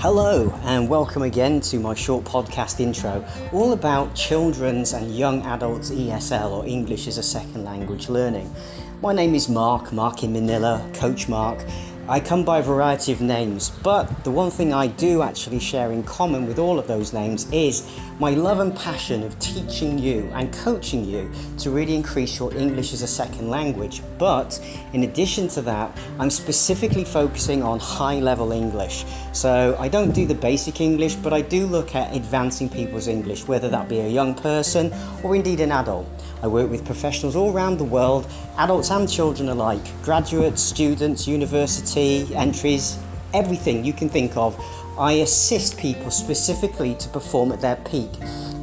Hello, and welcome again to my short podcast intro, all about children's and young adults ESL or English as a Second Language learning. My name is Mark, Mark in Manila, Coach Mark, I come by a variety of names, but the one thing I do actually share in common with all of those names is my love and passion of teaching you and coaching you to really increase your English as a second language. But in addition to that, I'm specifically focusing on high level English. So I don't do the basic English, but I do look at advancing people's English, whether that be a young person or indeed an adult. I work with professionals all around the world, adults and children alike, graduates, students, university, entries, everything you can think of. I assist people specifically to perform at their peak,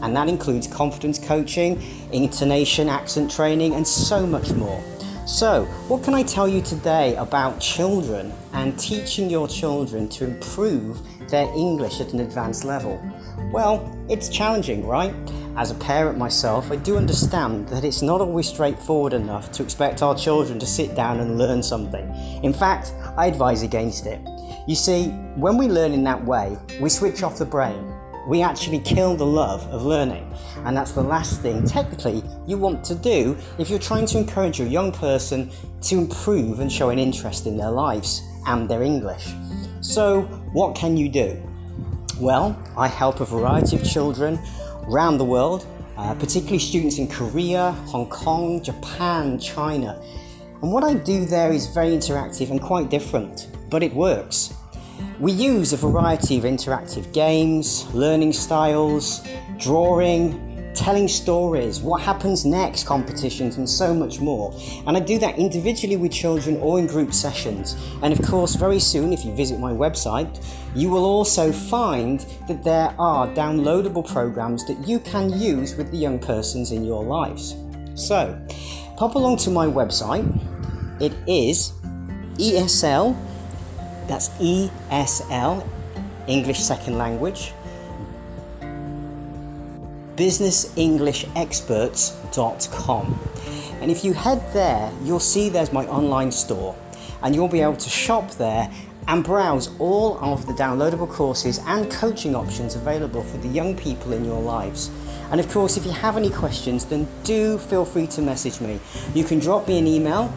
and that includes confidence coaching, intonation, accent training, and so much more. So, what can I tell you today about children and teaching your children to improve their English at an advanced level? Well, it's challenging, right? As a parent myself, I do understand that it's not always straightforward enough to expect our children to sit down and learn something. In fact, I advise against it. You see, when we learn in that way, we switch off the brain. We actually kill the love of learning, and that's the last thing, technically, you want to do if you're trying to encourage your young person to improve and show an interest in their lives and their English. So, what can you do? Well, I help a variety of children around the world, uh, particularly students in Korea, Hong Kong, Japan, China. And what I do there is very interactive and quite different, but it works. We use a variety of interactive games, learning styles, drawing, telling stories, what happens next competitions, and so much more. And I do that individually with children or in group sessions. And of course, very soon, if you visit my website, you will also find that there are downloadable programs that you can use with the young persons in your lives. So, pop along to my website. It is ESL, that's ESL, English Second Language businessenglishexperts.com. And if you head there, you'll see there's my online store, and you'll be able to shop there and browse all of the downloadable courses and coaching options available for the young people in your lives. And of course, if you have any questions, then do feel free to message me. You can drop me an email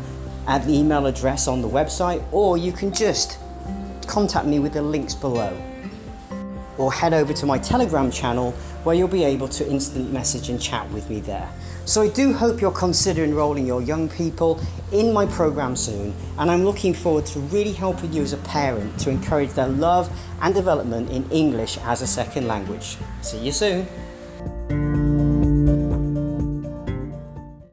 at the email address on the website, or you can just contact me with the links below. Or head over to my Telegram channel where you'll be able to instant message and chat with me there. So I do hope you'll consider enrolling your young people in my program soon, and I'm looking forward to really helping you as a parent to encourage their love and development in English as a second language. See you soon.